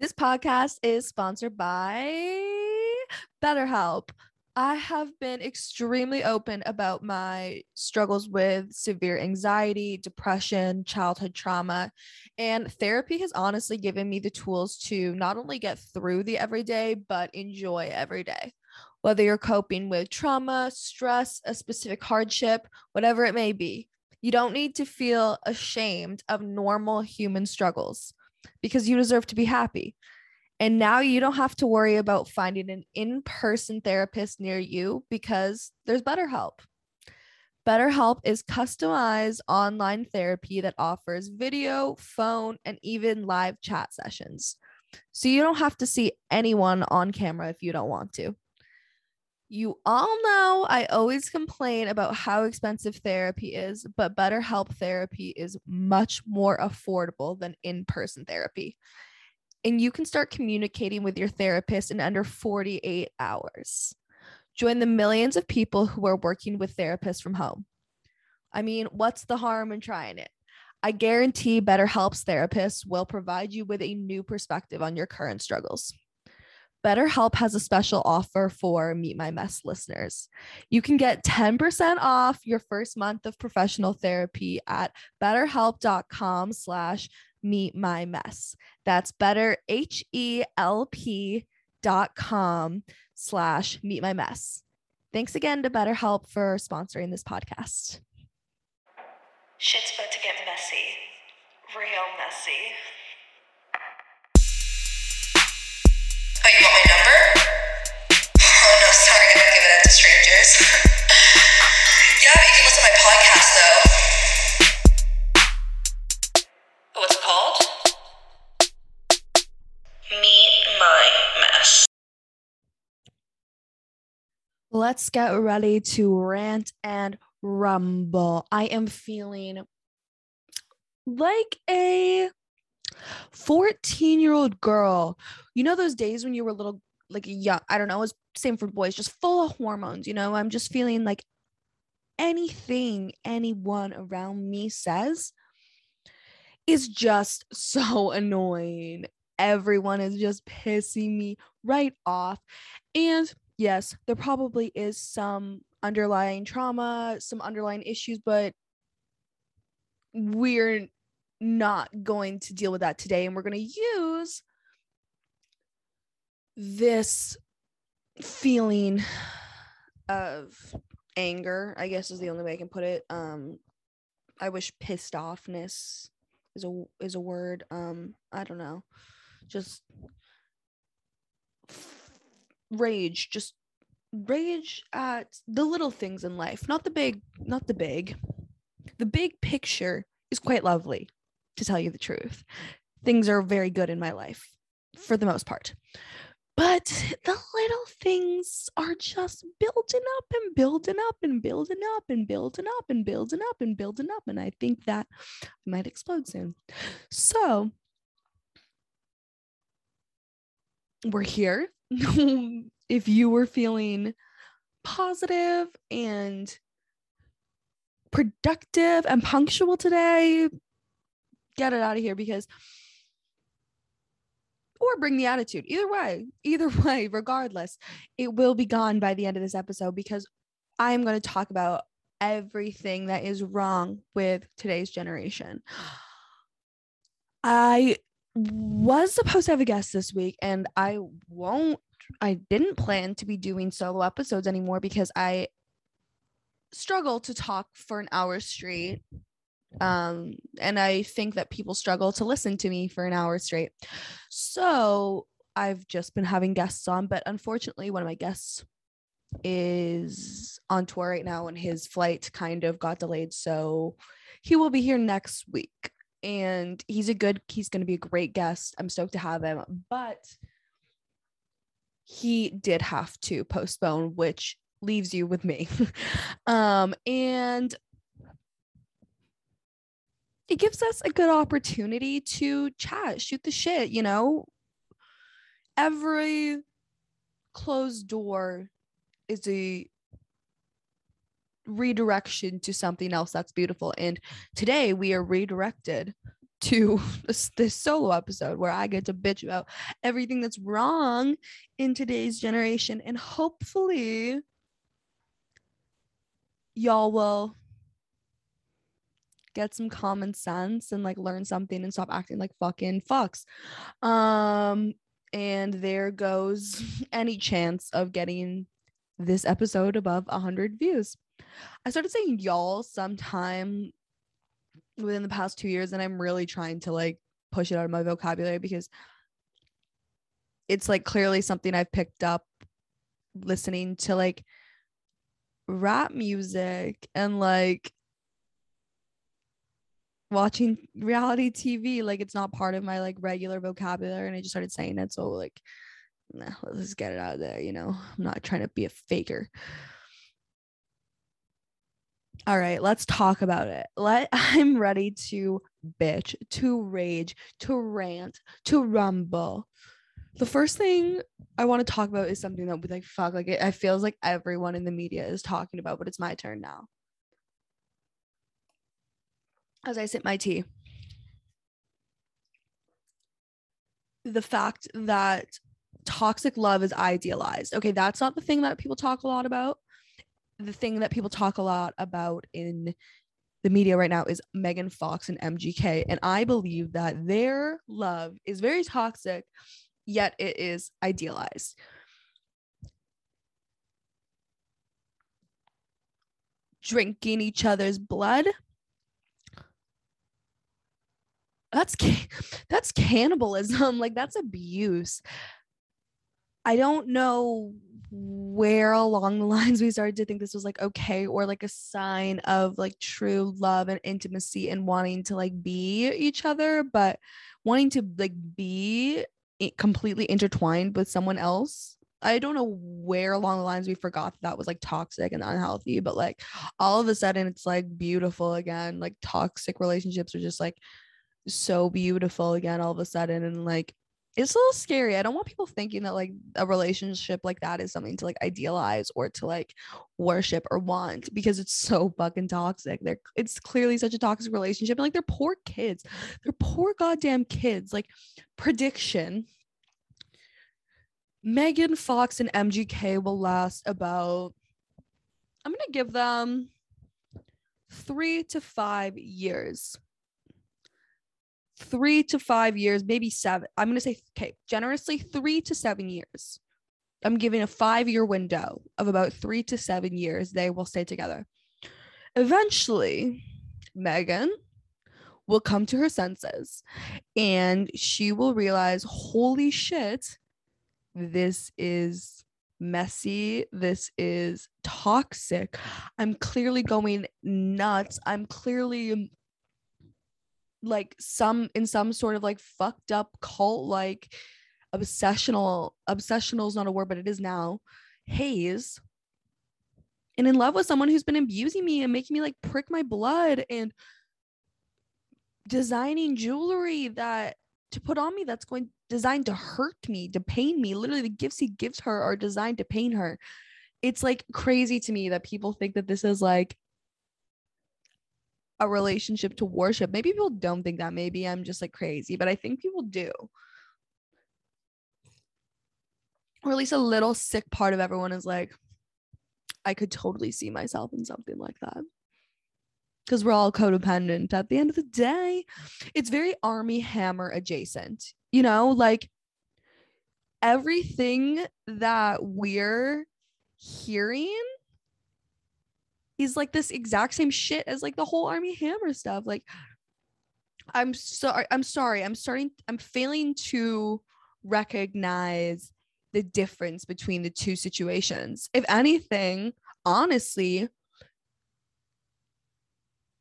This podcast is sponsored by BetterHelp. I have been extremely open about my struggles with severe anxiety, depression, childhood trauma, and therapy has honestly given me the tools to not only get through the everyday, but enjoy every day. Whether you're coping with trauma, stress, a specific hardship, whatever it may be, you don't need to feel ashamed of normal human struggles because you deserve to be happy. And now you don't have to worry about finding an in person therapist near you because there's BetterHelp. BetterHelp is customized online therapy that offers video, phone, and even live chat sessions. So you don't have to see anyone on camera if you don't want to. You all know I always complain about how expensive therapy is, but BetterHelp therapy is much more affordable than in person therapy. And you can start communicating with your therapist in under 48 hours. Join the millions of people who are working with therapists from home. I mean, what's the harm in trying it? I guarantee BetterHelp's therapists will provide you with a new perspective on your current struggles. BetterHelp has a special offer for Meet My Mess listeners. You can get 10% off your first month of professional therapy at betterhelp.com slash meet my mess. That's better H-E-L-P dot com slash meet my mess. Thanks again to BetterHelp for sponsoring this podcast. Shit's about to get messy. Real messy. Oh, you want my number? Oh, no, sorry, I don't give it out to strangers. yeah, you can listen to my podcast, though. What's it called? Meet My Mess. Let's get ready to rant and rumble. I am feeling like a 14 year old girl. You know, those days when you were little, like young, I don't know, it's same for boys, just full of hormones. You know, I'm just feeling like anything anyone around me says is just so annoying. Everyone is just pissing me right off. And yes, there probably is some underlying trauma, some underlying issues, but we're not going to deal with that today. And we're going to use this feeling of anger, I guess is the only way I can put it. Um, I wish pissed offness is a is a word. Um, I don't know. Just rage, just rage at the little things in life, not the big, not the big. The big picture is quite lovely, to tell you the truth. Things are very good in my life for the most part. But the little things are just building up and building up and building up and building up and building up and building up. And I think that I might explode soon. So we're here. if you were feeling positive and productive and punctual today, get it out of here because or bring the attitude. Either way, either way, regardless, it will be gone by the end of this episode because I am going to talk about everything that is wrong with today's generation. I was supposed to have a guest this week and I won't I didn't plan to be doing solo episodes anymore because I struggle to talk for an hour straight um and i think that people struggle to listen to me for an hour straight. So i've just been having guests on but unfortunately one of my guests is on tour right now and his flight kind of got delayed so he will be here next week. And he's a good he's going to be a great guest. I'm stoked to have him but he did have to postpone which leaves you with me. Um and it gives us a good opportunity to chat, shoot the shit, you know. Every closed door is a redirection to something else that's beautiful. And today we are redirected to this, this solo episode where I get to bitch about everything that's wrong in today's generation. And hopefully, y'all will get some common sense and like learn something and stop acting like fucking fucks. Um, and there goes any chance of getting this episode above 100 views. I started saying y'all sometime within the past two years, and I'm really trying to like push it out of my vocabulary because it's like clearly something I've picked up listening to like rap music and like watching reality TV. Like it's not part of my like regular vocabulary. And I just started saying it. So like, nah, let's just get it out of there. You know, I'm not trying to be a faker. All right, let's talk about it. Let I'm ready to bitch, to rage, to rant, to rumble. The first thing I want to talk about is something that we like fuck like it, it feels like everyone in the media is talking about, but it's my turn now as I sip my tea. The fact that toxic love is idealized. Okay, that's not the thing that people talk a lot about. The thing that people talk a lot about in the media right now is Megan Fox and MGK. And I believe that their love is very toxic, yet it is idealized. Drinking each other's blood that's that's cannibalism like that's abuse i don't know where along the lines we started to think this was like okay or like a sign of like true love and intimacy and wanting to like be each other but wanting to like be completely intertwined with someone else I don't know where along the lines we forgot that, that was like toxic and unhealthy, but like all of a sudden it's like beautiful again. Like toxic relationships are just like so beautiful again all of a sudden and like it's a little scary. I don't want people thinking that like a relationship like that is something to like idealize or to like worship or want because it's so fucking toxic. They're it's clearly such a toxic relationship. And like they're poor kids. They're poor goddamn kids. Like prediction. Megan Fox and MGK will last about I'm gonna give them three to five years three to five years, maybe seven. I'm going to say, okay, generously, three to seven years. I'm giving a five year window of about three to seven years. They will stay together. Eventually, Megan will come to her senses and she will realize, holy shit, this is messy. This is toxic. I'm clearly going nuts. I'm clearly like some in some sort of like fucked up cult like obsessional obsessional is not a word but it is now haze. And in love with someone who's been abusing me and making me like prick my blood and designing jewelry that to put on me that's going designed to hurt me to pain me. Literally the gifts he gives her are designed to pain her. It's like crazy to me that people think that this is like a relationship to worship. Maybe people don't think that. Maybe I'm just like crazy, but I think people do. Or at least a little sick part of everyone is like, I could totally see myself in something like that. Because we're all codependent at the end of the day. It's very Armie Hammer adjacent, you know, like everything that we're hearing is like this exact same shit as like the whole Armie Hammer stuff. Like, I'm sorry. I'm sorry. I'm starting. I'm failing to recognize the difference between the two situations. If anything, honestly,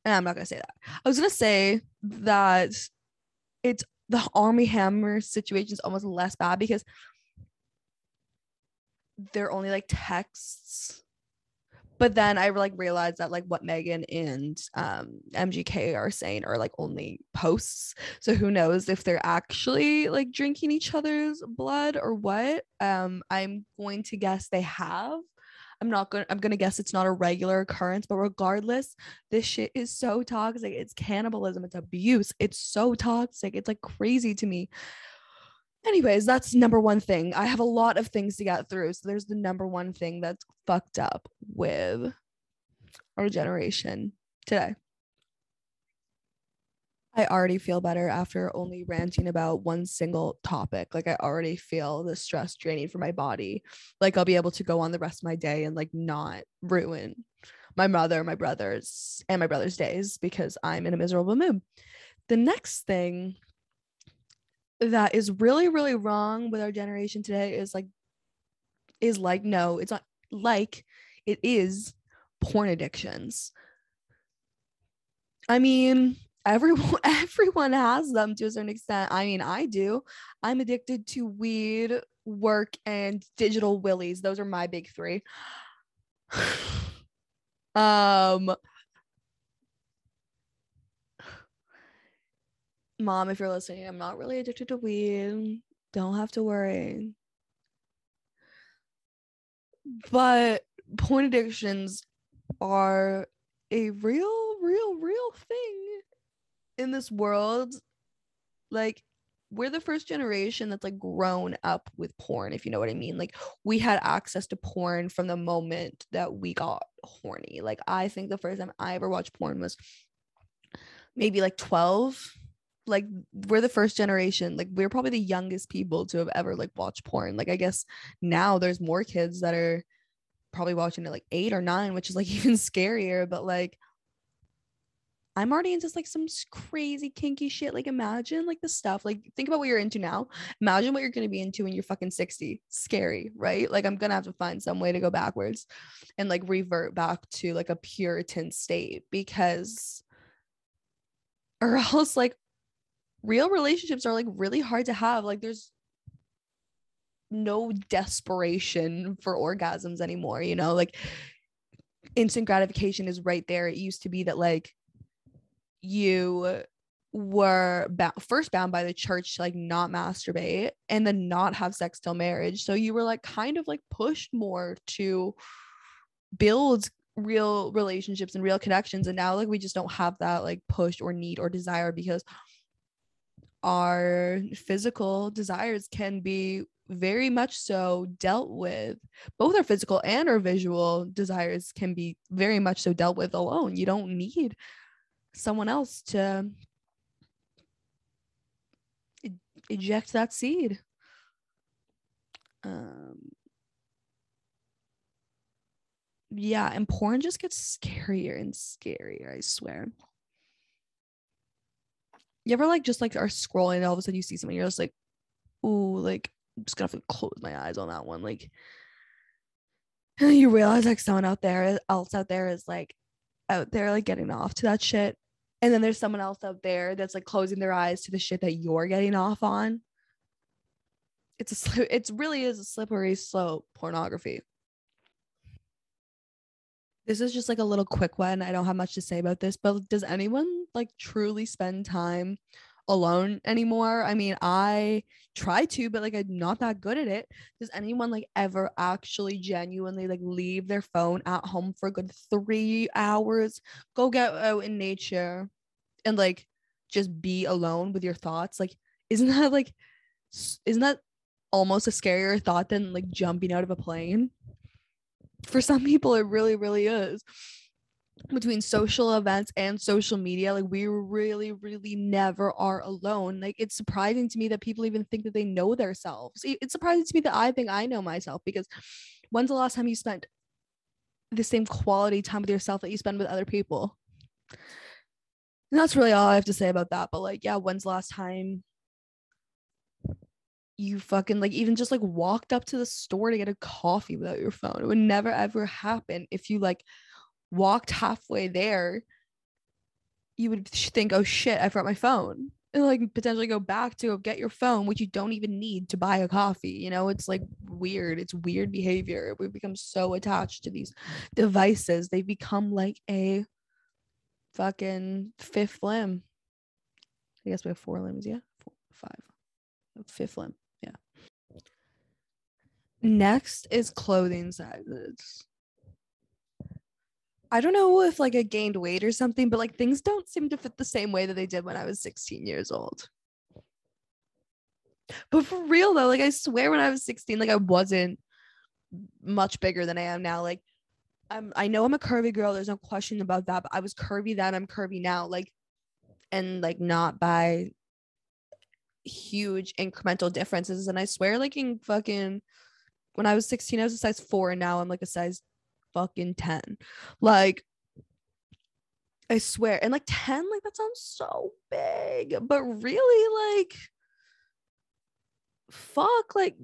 and I'm not gonna say that. I was gonna say that it's the Armie Hammer situation is almost less bad because they're only like texts but then I like realized that like what Megan and um, MGK are saying are like only posts. So who knows if they're actually like drinking each other's blood or what? Um, I'm going to guess they have. I'm not gonna I'm gonna guess it's not a regular occurrence, but regardless, this shit is so toxic. It's cannibalism, it's abuse. It's so toxic. It's like crazy to me. Anyways, that's number one thing. I have a lot of things to get through. So there's the number one thing that's fucked up with our generation today. I already feel better after only ranting about one single topic. Like I already feel the stress draining from my body. Like I'll be able to go on the rest of my day and like not ruin my mother, my brothers, and my brother's days because I'm in a miserable mood. The next thing that is really, really wrong with our generation today is like, is like, no, it's not like it is porn addictions. I mean, everyone everyone has them to a certain extent. I mean, I do. I'm addicted to weed, work, and digital willies. Those are my big three. um Mom, if you're listening, I'm not really addicted to weed. Don't have to worry. But porn addictions are a real, real, real thing in this world like we're the first generation that's like grown up with porn if you know what i mean like we had access to porn from the moment that we got horny like i think the first time i ever watched porn was maybe like 12 like we're the first generation like we're probably the youngest people to have ever like watched porn like i guess now there's more kids that are probably watching it like 8 or 9 which is like even scarier but like I'm already into like some crazy kinky shit. Like imagine like the stuff. Like think about what you're into now. Imagine what you're gonna be into when you're fucking 60. Scary, right? Like I'm gonna have to find some way to go backwards and like revert back to like a Puritan state because or else like real relationships are like really hard to have. Like there's no desperation for orgasms anymore, you know, like instant gratification is right there. It used to be that like you were ba- first bound by the church to like not masturbate and then not have sex till marriage. So you were like kind of like pushed more to build real relationships and real connections. And now like we just don't have that like push or need or desire because our physical desires can be very much so dealt with. Both our physical and our visual desires can be very much so dealt with alone. You don't need someone else to eject that seed. Um, yeah, and porn just gets scarier and scarier, I swear. You ever like just like are scrolling and all of a sudden you see something, you're just like, ooh, like I'm just gonna have to close my eyes on that one. Like you realize like someone out there else out there is like out there like getting off to that shit and then there's someone else out there that's like closing their eyes to the shit that you're getting off on it's a it's really is a slippery slope pornography this is just like a little quick one i don't have much to say about this but does anyone like truly spend time alone anymore. I mean i try to but like i'm not that good at it. Does anyone like ever actually genuinely like leave their phone at home for a good three hours? Go get out in nature and like just be alone with your thoughts. Like isn't that like isn't that almost a scarier thought than like jumping out of a plane? For some people it really really is between social events and social media like we really really never are alone. Like it's surprising to me that people even think that they know themselves. It's surprising to me that i think i know myself because when's the last time you spent the same quality time with yourself that you spend with other people? And that's really all i have to say about that but like yeah when's the last time you fucking like even just like walked up to the store to get a coffee without your phone? It would never ever happen if you like walked halfway there, you would think, oh shit, I forgot my phone. And like potentially go back to get your phone, which you don't even need to buy a coffee. You know, it's like weird. It's weird behavior. We become so attached to these devices. They become like a fucking fifth limb. I guess we have four limbs, yeah? Four, five. Fifth limb. Yeah. Next is clothing sizes I don't know if like I gained weight or something, but like things don't seem to fit the same way that they did when I was 16 years old. But for real though, like I swear when I was 16, like I wasn't much bigger than I am now. Like I'm I know I'm a curvy girl, there's no question about that, but I was curvy then, I'm curvy now. Like and like not by huge incremental differences. And I swear, like in fucking when I was 16, I was a size four, and now I'm like a size fucking 10. Like, I swear. And like 10, like that sounds so big, but really, like, fuck, like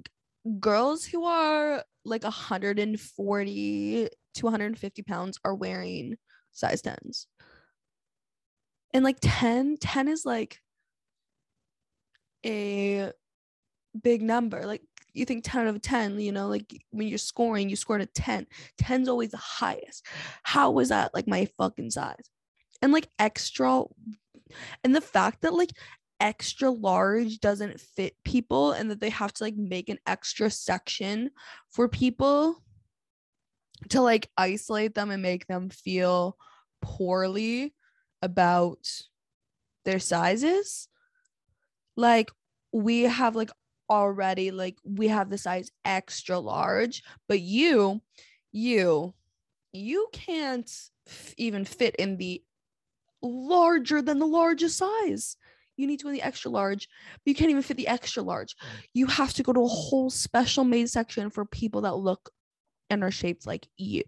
girls who are like 140 to 150 pounds are wearing size 10s. And like 10, 10 is like a big number. Like you think 10 out of 10, you know, like when you're scoring, you scored a 10. 10's always the highest. How was that like my fucking size? And like extra, and the fact that like extra large doesn't fit people and that they have to like make an extra section for people to like isolate them and make them feel poorly about their sizes like we have like already like we have the size extra large but you you you can't f- even fit in the larger than the largest size. You need to win the extra large but you can't even fit the extra large. You have to go to a whole special made section for people that look and are shaped like you.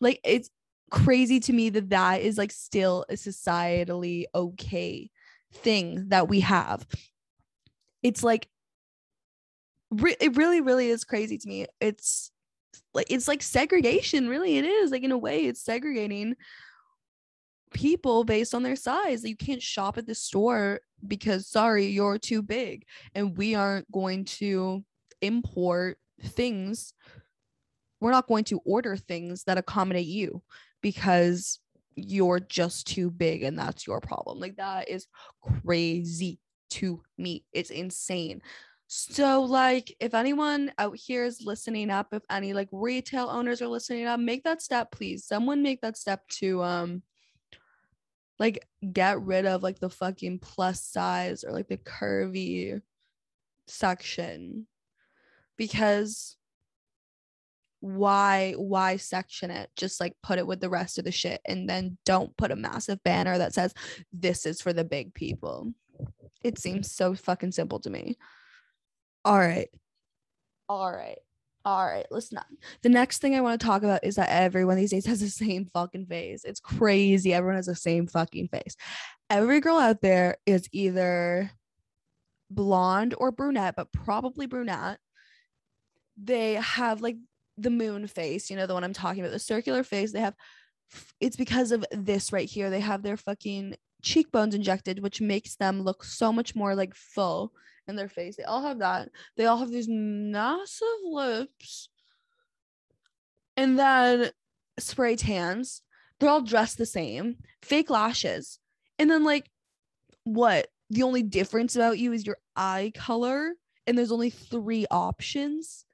Like it's crazy to me that that is like still a societally okay thing that we have. It's like re- it really really is crazy to me. It's like it's like segregation really it is like in a way it's segregating people based on their size. You can't shop at the store because sorry, you're too big and we aren't going to import things. We're not going to order things that accommodate you because you're just too big and that's your problem. Like that is crazy to me. It's insane. So like if anyone out here is listening up, if any like retail owners are listening up, make that step please. Someone make that step to um like get rid of like the fucking plus size or like the curvy section. Because why why section it? Just like put it with the rest of the shit and then don't put a massive banner that says this is for the big people. It seems so fucking simple to me all right. All right. All right. Listen up. The next thing i want to talk about is that everyone these days has the same fucking face. It's crazy. Everyone has the same fucking face. Every girl out there is either blonde or brunette but probably brunette. They have like the moon face, you know, the one I'm talking about, the circular face, they have it's because of this right here. They have their fucking cheekbones injected, which makes them look so much more like full in their face. They all have that. They all have these massive lips. And then spray tans. They're all dressed the same. Fake lashes. And then like what? The only difference about you is your eye color and there's only 3 options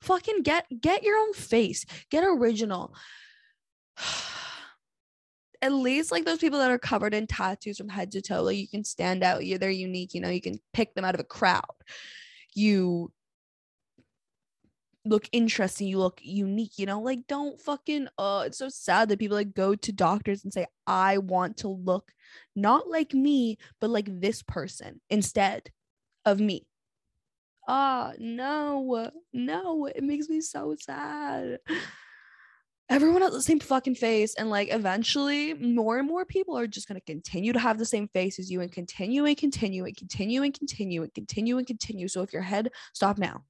fucking get get your own face get original at least like those people that are covered in tattoos from head to toe like you can stand out you they're unique you know you can pick them out of a crowd you look interesting you look unique you know like don't fucking uh it's so sad that people like go to doctors and say i want to look not like me but like this person instead of me Ah, oh, no, no, it makes me so sad. Everyone has the same fucking face, and like eventually, more and more people are just gonna continue to have the same face as you, and continue and continue and continue and continue and continue and continue. So if your head, stop now.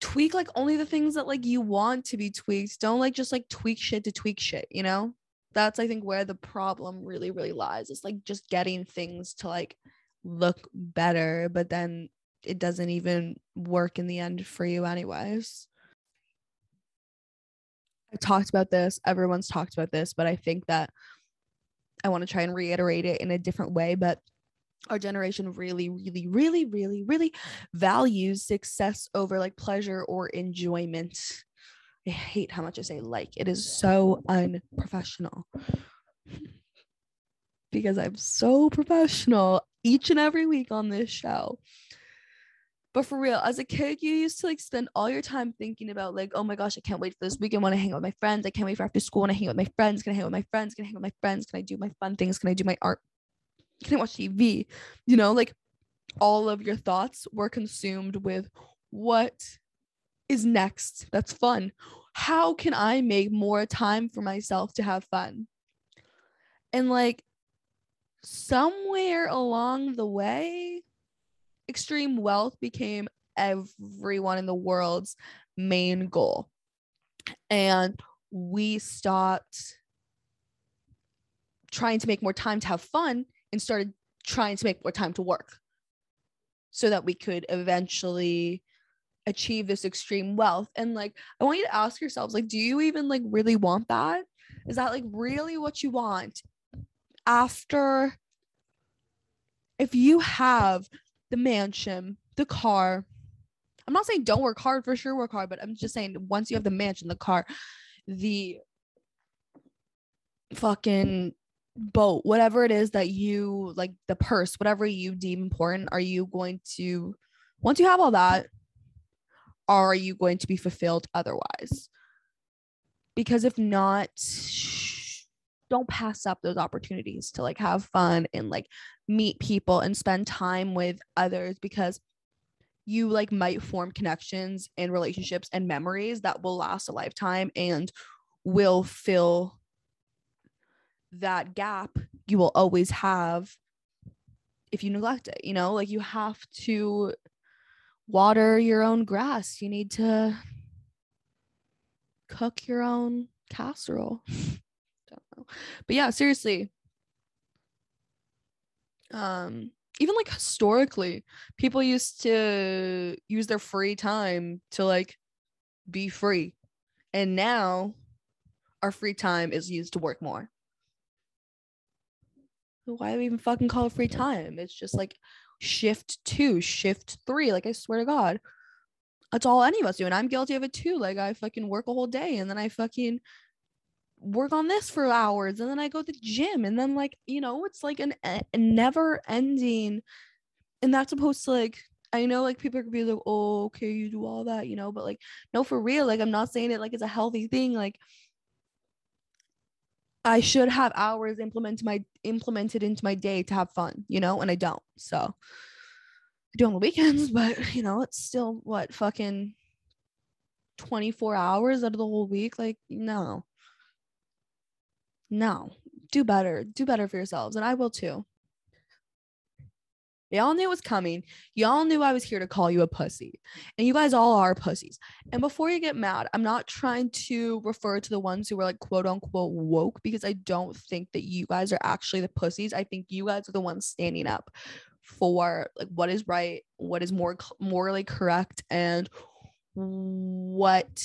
Tweak like only the things that like you want to be tweaked. Don't like just like tweak shit to tweak shit, you know? That's I think where the problem really, really lies. It's like just getting things to like look better, but then it doesn't even work in the end for you, anyways. I've talked about this, everyone's talked about this, but I think that I want to try and reiterate it in a different way. But our generation really, really, really, really, really values success over like pleasure or enjoyment. I hate how much I say like. It is so unprofessional. because I'm so professional each and every week on this show. But for real, as a kid, you used to like spend all your time thinking about like, oh my gosh, I can't wait for this weekend. Want to hang out with my friends. I can't wait for after school. Want to hang out with my friends. Can I hang out with my friends? Can I hang out with my friends? Can I do my fun things? Can I do my art? Can I watch TV? You know, like all of your thoughts were consumed with what is next that's fun. How can I make more time for myself to have fun? And like somewhere along the way, extreme wealth became everyone in the world's main goal. And we stopped trying to make more time to have fun and started trying to make more time to work so that we could eventually achieve this extreme wealth and like i want you to ask yourselves like do you even like really want that is that like really what you want after if you have the mansion the car i'm not saying don't work hard for sure work hard but i'm just saying once you have the mansion the car the fucking boat whatever it is that you like the purse whatever you deem important are you going to once you have all that are you going to be fulfilled otherwise? Because if not, don't pass up those opportunities to like have fun and like meet people and spend time with others because you like might form connections and relationships and memories that will last a lifetime and will fill that gap you will always have if you neglect it you know like you have to water your own grass. You need to cook your own casserole. But yeah, seriously. Um even like historically, people used to use their free time to like be free. And now our free time is used to work more. Why do we even fucking call it free time? It's just like shift two, shift three. Like I swear to God, that's all any of us do. And I'm guilty of it too. Like I fucking work a whole day and then I fucking work on this for hours and then I go to the gym and then like, you know, it's like an a never ending. And that's supposed to like I know like people gonna be like, oh, okay, you do all that, you know, but like, no, for real. Like, I'm not saying it like it's a healthy thing. Like, I should have hours implemented my implemented into my day to have fun, you know, and I don't. So I do on the weekends, but you know, it's still what fucking 24 hours out of the whole week. Like, no. No. Do better. Do better for yourselves. And I will too. Y'all knew it was coming. Y'all knew I was here to call you a pussy. And you guys all are pussies. And before you get mad, I'm not trying to refer to the ones who were like quote unquote woke because I don't think that you guys are actually the pussies. I think you guys are the ones standing up for like what is right, what is more morally correct and what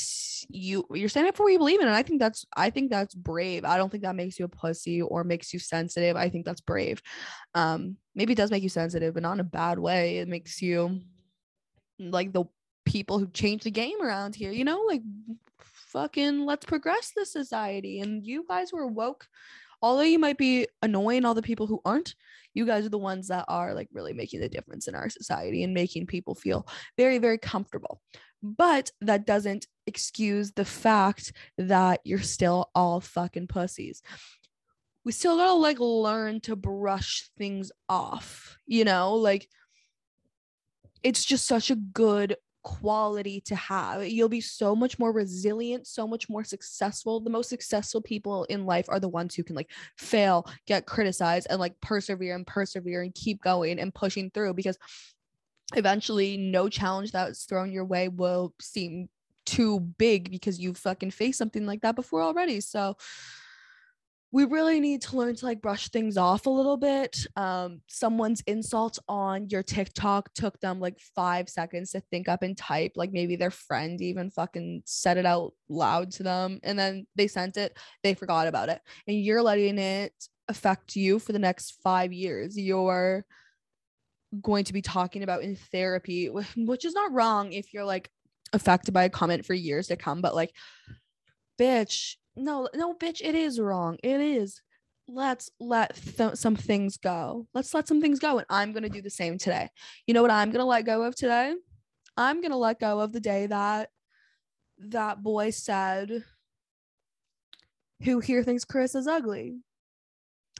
you you're standing up for what you believe in and i think that's i think that's brave. I don't think that makes you a pussy or makes you sensitive. I think that's brave. Um maybe it does make you sensitive but not in a bad way. It makes you like the people who change the game around here you know like fucking let's progress the society. And you guys were woke although you might be annoying all the people who aren't you guys are the ones that are like really making the difference in our society and making people feel very very comfortable but that doesn't excuse the fact that you're still all fucking pussies. We still gotta like learn to brush things off, you know? Like, it's just such a good quality to have. You'll be so much more resilient, so much more successful. The most successful people in life are the ones who can like fail, get criticized, and like persevere and persevere and keep going and pushing through because eventually no challenge that's thrown your way will seem too big because you fucking faced something like that before already. So we really need to learn to like brush things off a little bit. Um, someone's insult on your TikTok took them like five seconds to think up and type. Like maybe their friend even fucking said it out loud to them and then they sent it, they forgot about it. And you're letting it affect you for the next five years. You're going to be talking about in therapy, which is not wrong if you're like affected by a comment for years to come, but like, bitch, no, no, bitch, it is wrong. It is. Let's let th- some things go. Let's let some things go. And I'm going to do the same today. You know what I'm going to let go of today? I'm going to let go of the day that that boy said, who here thinks Chris is ugly?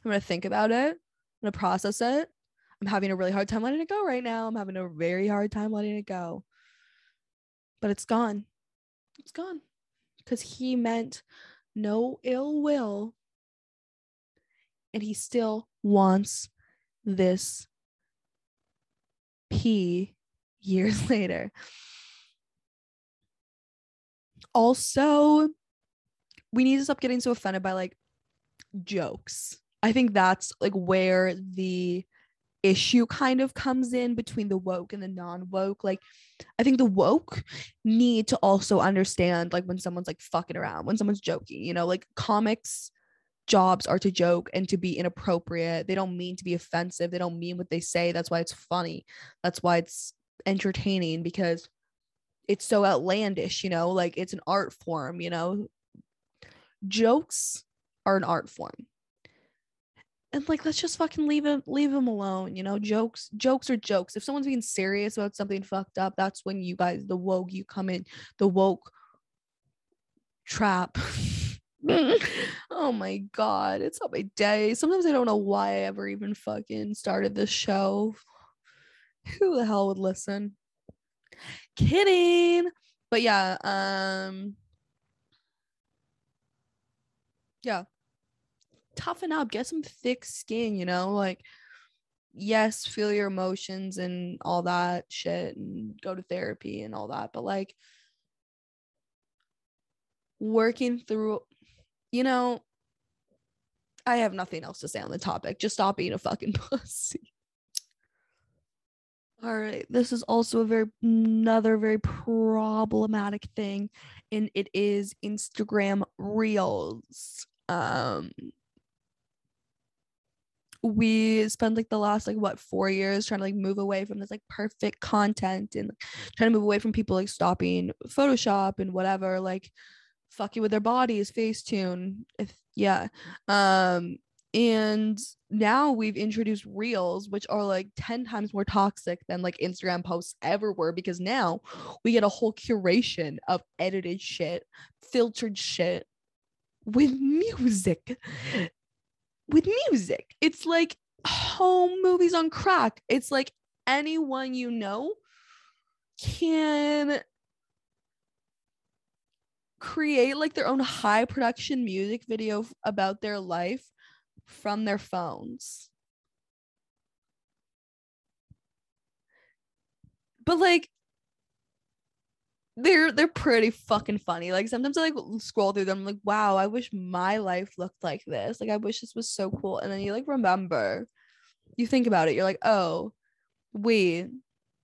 I'm going to think about it. I'm going to process it. I'm having a really hard time letting it go right now. I'm having a very hard time letting it go. But it's gone. It's gone. Because he meant no ill will. And he still wants this P years later. Also, we need to stop getting so offended by like jokes. I think that's like where the issue kind of comes in between the woke and the non-woke like i think the woke need to also understand like when someone's like fucking around when someone's joking you know like comics jobs are to joke and to be inappropriate. They don't mean to be offensive. They don't mean what they say. That's why it's funny. That's why it's entertaining because it's so outlandish you know like it's an art form you know. Jokes are an art form and like let's just fucking leave him leave him alone you know? Jokes jokes are jokes. If someone's being serious about something fucked up that's when you guys the woke you come in the woke trap. Oh my god it's not my day. Sometimes i don't know why i ever even fucking started this show. Who the hell would listen? Kidding. But yeah um yeah toughen up, get some thick skin, you know, like yes, feel your emotions and all that shit and go to therapy and all that, but like working through you know, I have nothing else to say on the topic. Just stop being a fucking pussy. All right, this is also a very another very problematic thing and it is Instagram Reels. Um we spent like the last like what four years trying to like move away from this like perfect content and trying to move away from people like stopping photoshop and whatever like fucking with their bodies facetune if yeah. Um and now we've introduced reels which are like 10 times more toxic than like instagram posts ever were because now we get a whole curation of edited shit filtered shit with music with music. It's like home movies on crack. It's like anyone you know can create like their own high production music video about their life from their phones. But like they're they're pretty fucking funny. Like sometimes I like scroll through them, I'm like, wow, I wish my life looked like this. Like I wish this was so cool. And then you like remember, you think about it, you're like, oh, we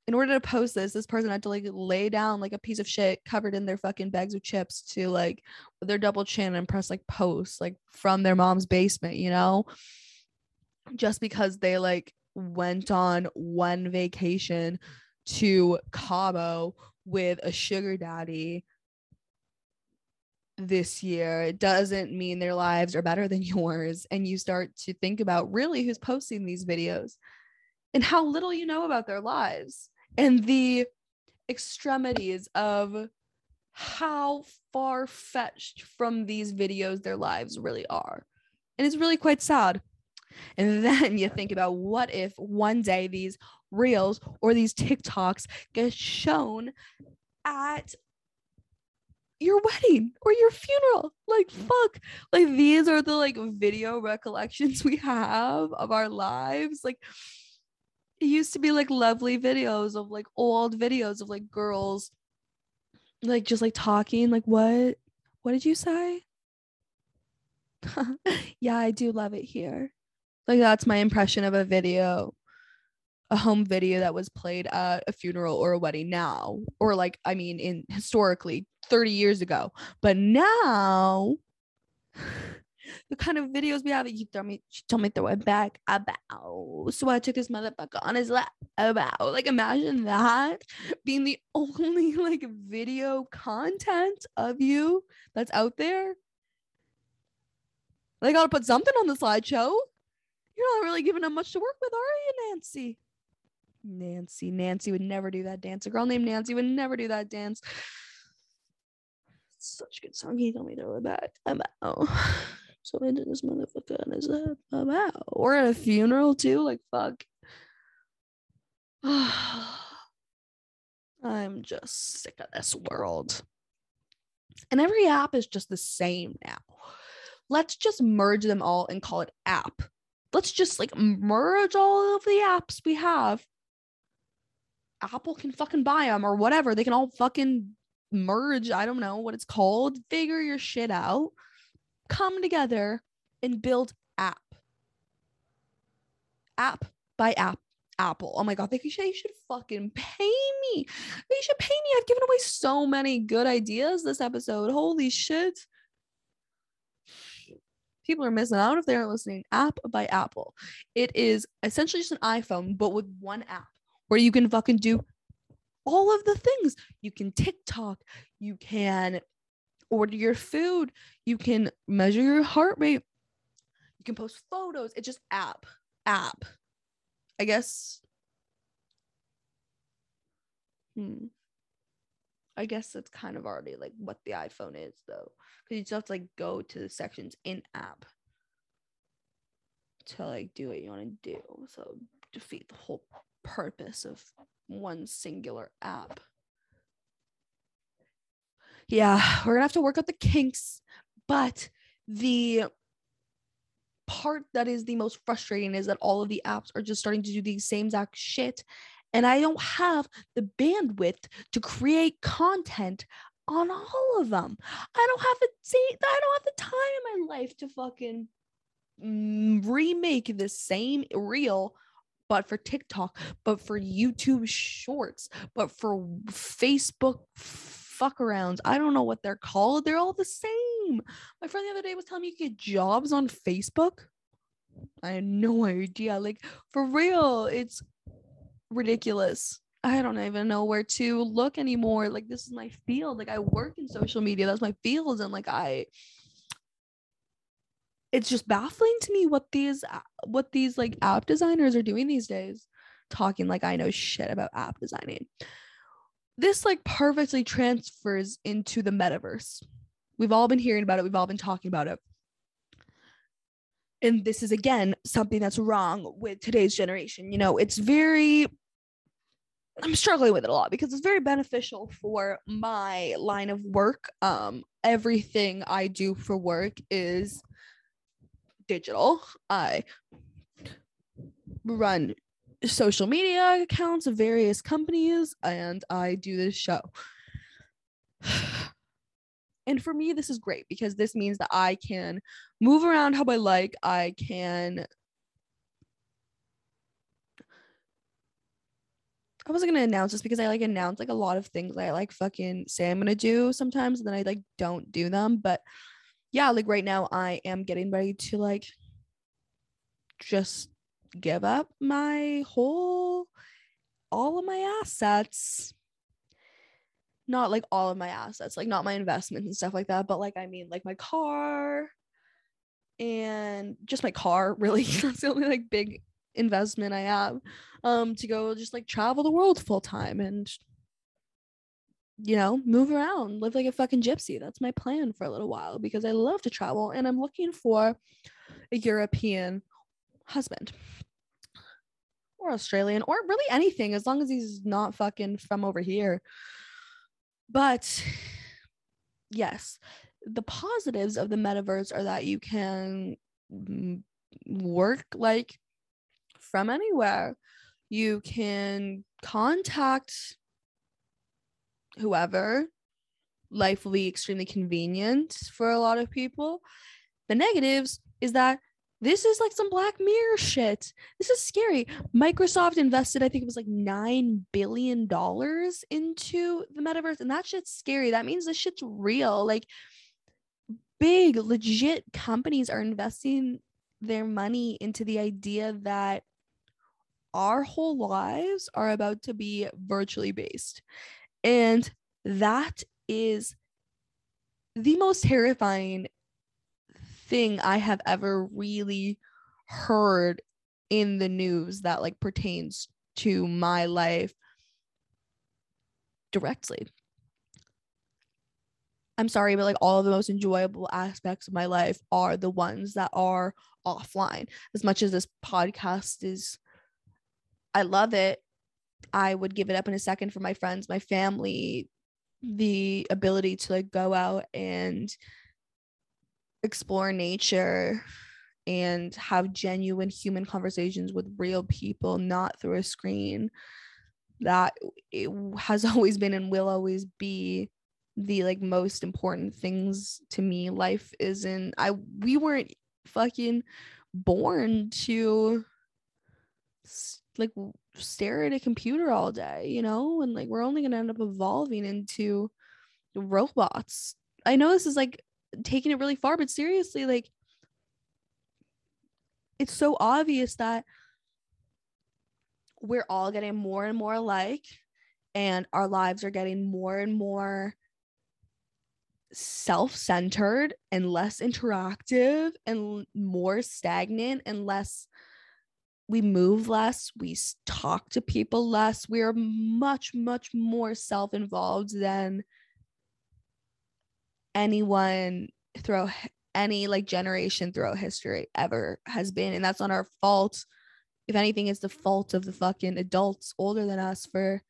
in order to post this, this person had to like lay down like a piece of shit covered in their fucking bags of chips to like their double chin and press like post like from their mom's basement, you know? Just because they like went on one vacation to Cabo with a sugar daddy this year it doesn't mean their lives are better than yours. And you start to think about really who's posting these videos and how little you know about their lives and the extremities of how far fetched from these videos their lives really are. And it's really quite sad and then you think about what if one day these reels or these TikToks get shown at your wedding or your funeral. Like fuck. Like these are the like video recollections we have of our lives. Like it used to be like lovely videos of like old videos of like girls like just like talking like what what did you say? yeah, I do love it here. Like that's my impression of a video a home video that was played at a funeral or a wedding now or like i mean in historically 30 years ago but now the kind of videos we have you throw me, she told me throw it back about. So I took this motherfucker on his lap about. Like, imagine that being the only like video content of you that's out there. They gotta put something on the slideshow. You're not really giving them much to work with, are you, Nancy? Nancy. Nancy would never do that dance. A girl named Nancy would never do that dance. Such a good song. He told me to it back. I'm out. So I did this motherfucker on his head. I'm out. Or at a funeral too. Like fuck. I'm just sick of this world. And every app is just the same now. Let's just merge them all and call it app. Let's just like merge all of the apps we have Apple can fucking buy them or whatever. They can all fucking merge. I don't know what it's called. Figure your shit out. Come together and build app. App by app. Apple. Oh my god, they should, they should fucking pay me. They should pay me. I've given away so many good ideas this episode. Holy shit. People are missing out if they aren't listening. App by Apple. It is essentially just an iPhone, but with one app where you can fucking do all of the things. You can TikTok, you can order your food, you can measure your heart rate, you can post photos. It's just app, app. I guess. Hmm. I guess that's kind of already like what the iPhone is though. Because you just have to like go to the sections in app to like do what you want to do. So defeat the whole purpose of one singular app. Yeah, we're gonna have to work out the kinks, but the part that is the most frustrating is that all of the apps are just starting to do the same exact shit. And I don't have the bandwidth to create content on all of them. I don't have the I don't have the time in my life to fucking mm, remake the same reel but for TikTok, but for YouTube shorts, but for Facebook fuck arounds. I don't know what they're called. They're all the same. My friend the other day was telling me you get jobs on Facebook. I had no idea. Like for real, it's ridiculous. I don't even know where to look anymore. Like this is my field. Like I work in social media. That's my field and like I it's just baffling to me what these what these like app designers are doing these days talking like i know shit about app designing this like perfectly transfers into the metaverse we've all been hearing about it we've all been talking about it and this is again something that's wrong with today's generation you know it's very i'm struggling with it a lot because it's very beneficial for my line of work um everything i do for work is digital. I run social media accounts of various companies and I do this show. And for me, this is great because this means that I can move around how I like. I can. I wasn't gonna announce this because I like announce like a lot of things I like fucking say I'm gonna do sometimes, and then I like don't do them. But yeah, like right now I am getting ready to like just give up my whole all of my assets not like all of my assets like not my investments and stuff like that but like i mean like my car and just my car really that's the only like big investment i have um to go just like travel the world full time and you know, move around, live like a fucking gypsy. That's my plan for a little while because I love to travel and I'm looking for a European husband or Australian or really anything as long as he's not fucking from over here. But yes, the positives of the metaverse are that you can work like from anywhere. You can contact whoever. Life will be extremely convenient for a lot of people. The negatives is that this is like some Black Mirror shit. This is scary. Microsoft invested, I think it was like $9 billion into the metaverse, and that shit's scary. That means this shit's real. Like, big legit companies are investing their money into the idea that our whole lives are about to be virtually based. And that is the most terrifying thing I have ever really heard in the news that like pertains to my life directly. I'm sorry, but like all of the most enjoyable aspects of my life are the ones that are offline. As much as this podcast is, I love it. I would give it up in a second for my friends, my family, the ability to like go out and explore nature and have genuine human conversations with real people, not through a screen. That it has always been and will always be the like most important things to me. Life isn't I we weren't fucking born to like stare at a computer all day, you know? And like we're only going to end up evolving into robots. I know this is like taking it really far, but seriously, like it's so obvious that we're all getting more and more alike and our lives are getting more and more self-centered and less interactive and more stagnant and less we move less we talk to people less we are much much more self-involved than anyone throughout any like generation throughout history ever has been and that's not our fault. If anything it's the fault of the fucking adults older than us for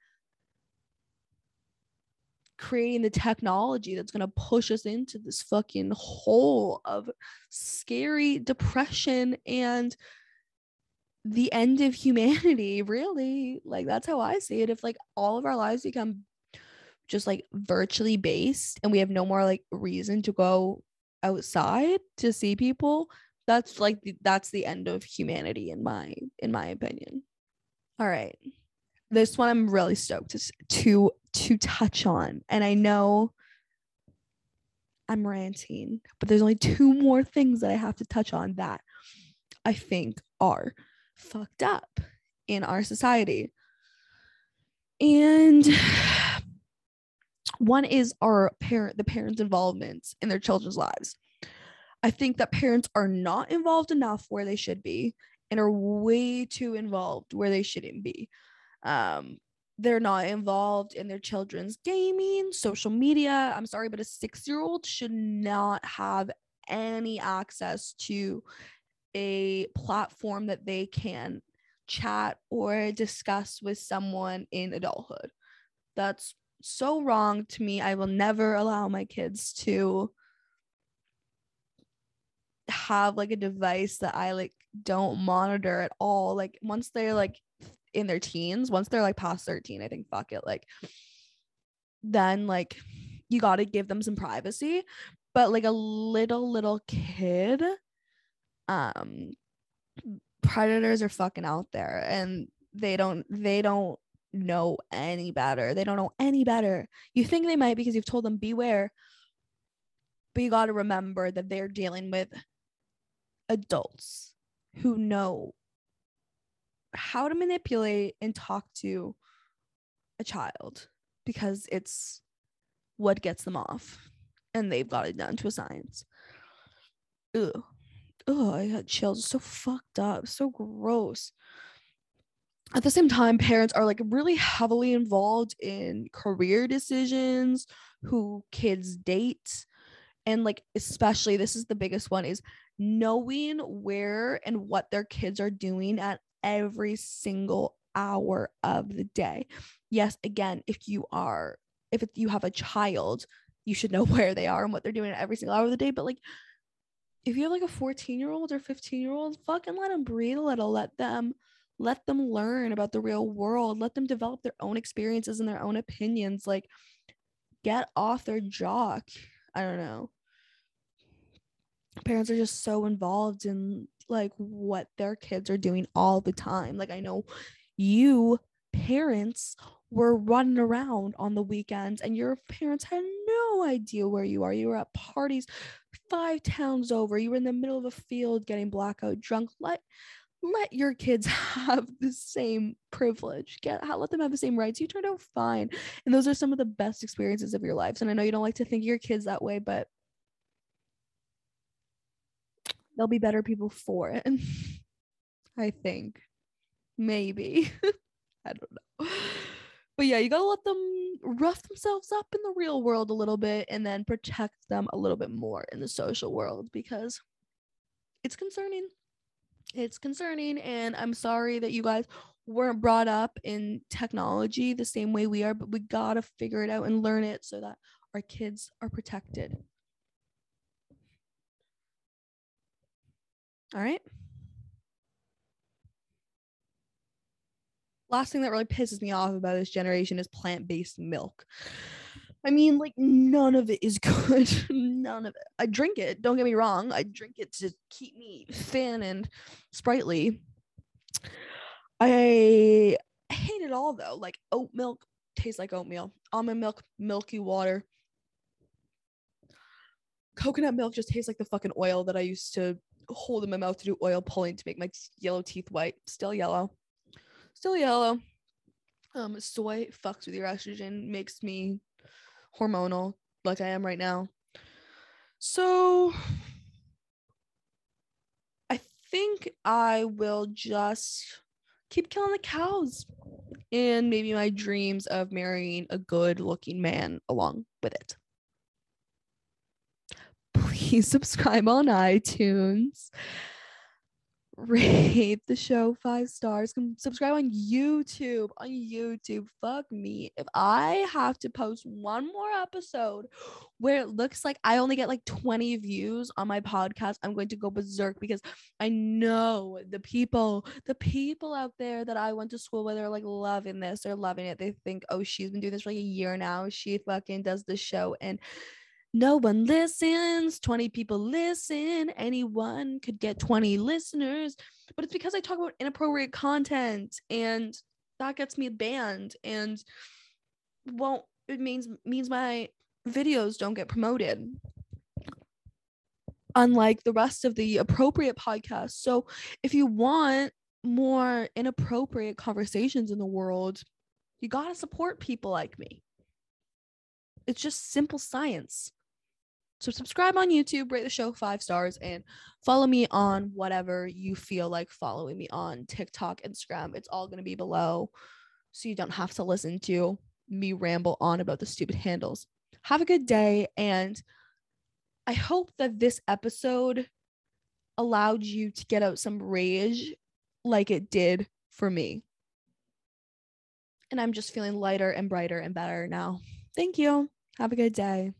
creating the technology that's going to push us into this fucking hole of scary depression and the end of humanity really. Like that's how i see it. If like all of our lives become just like virtually based and we have no more like reason to go outside to see people that's like the, that's the end of humanity in my in my opinion. All right. This one i'm really stoked to to to touch on and i know i'm ranting but there's only two more things that i have to touch on that i think are fucked up in our society. And one is our parent the parents involvement in their children's lives. I think that parents are not involved enough where they should be and are way too involved where they shouldn't be. Um they're not involved in their children's gaming social media. I'm sorry but a 6 year old should not have any access to a platform that they can chat or discuss with someone in adulthood that's so wrong to me. I will never allow my kids to have like a device that I like don't monitor at all. Like once they're like in their teens, once they're like past 13, I think fuck it. Like then like you got to give them some privacy. But like a little little kid um predators are fucking out there and they don't they don't know any better. They don't know any better. You think they might because you've told them beware. But you got to remember that they're dealing with adults who know how to manipulate and talk to a child because it's what gets them off and they've got it down to a science. Ugh. Ugh, I got chills. So fucked up. So gross at the same time parents are like really heavily involved in career decisions who kids date and like especially this is the biggest one is knowing where and what their kids are doing at every single hour of the day yes again if you are if you have a child you should know where they are and what they're doing at every single hour of the day but like if you have like a 14 year old or 15 year old fucking let them breathe a little let them let them learn about the real world let them develop their own experiences and their own opinions like get off their jock. I don't know. Parents are just so involved in like what their kids are doing all the time. Like i know you parents were running around on the weekends and your parents had no idea where you are. You were at parties five towns over. You were in the middle of a field getting blackout drunk. Let let your kids have the same privilege. Get let them have the same rights. You turned out fine. And those are some of the best experiences of your lives. And I know you don't like to think of your kids that way, but they'll be better people for it. I think. Maybe. I don't know. But yeah, you gotta let them rough themselves up in the real world a little bit and then protect them a little bit more in the social world because it's concerning. It's concerning. And I'm sorry that you guys weren't brought up in technology the same way we are, but we gotta figure it out and learn it so that our kids are protected. All right. Last thing that really pisses me off about this generation is plant based milk. I mean, like, none of it is good. none of it. I drink it. Don't get me wrong. I drink it to keep me thin and sprightly. I hate it all though. Like, oat milk tastes like oatmeal, almond milk, milky water. Coconut milk just tastes like the fucking oil that I used to hold in my mouth to do oil pulling to make my yellow teeth white. Still yellow. Still yellow. Um, soy fucks with your estrogen, makes me hormonal like I am right now. So I think I will just keep killing the cows and maybe my dreams of marrying a good looking man along with it please subscribe on iTunes. Rate the show five stars. Subscribe on YouTube. On YouTube. Fuck me. If I have to post one more episode where it looks like I only get like 20 views on my podcast, I'm going to go berserk because I know the people, the people out there that I went to school with are like loving this. They're loving it. They think, oh, she's been doing this for like a year now. She fucking does the show. And no one listens 20 people listen anyone could get 20 listeners but it's because i talk about inappropriate content and that gets me banned and well it means means my videos don't get promoted. Unlike the rest of the appropriate podcasts. So if you want more inappropriate conversations in the world you got to support people like me. It's just simple science so subscribe on YouTube, rate the show five stars, and follow me on whatever you feel like following me on TikTok, Instagram. It's all going to be below. So you don't have to listen to me ramble on about the stupid handles. Have a good day. And I hope that this episode allowed you to get out some rage like it did for me. And I'm just feeling lighter and brighter and better now. Thank you. Have a good day.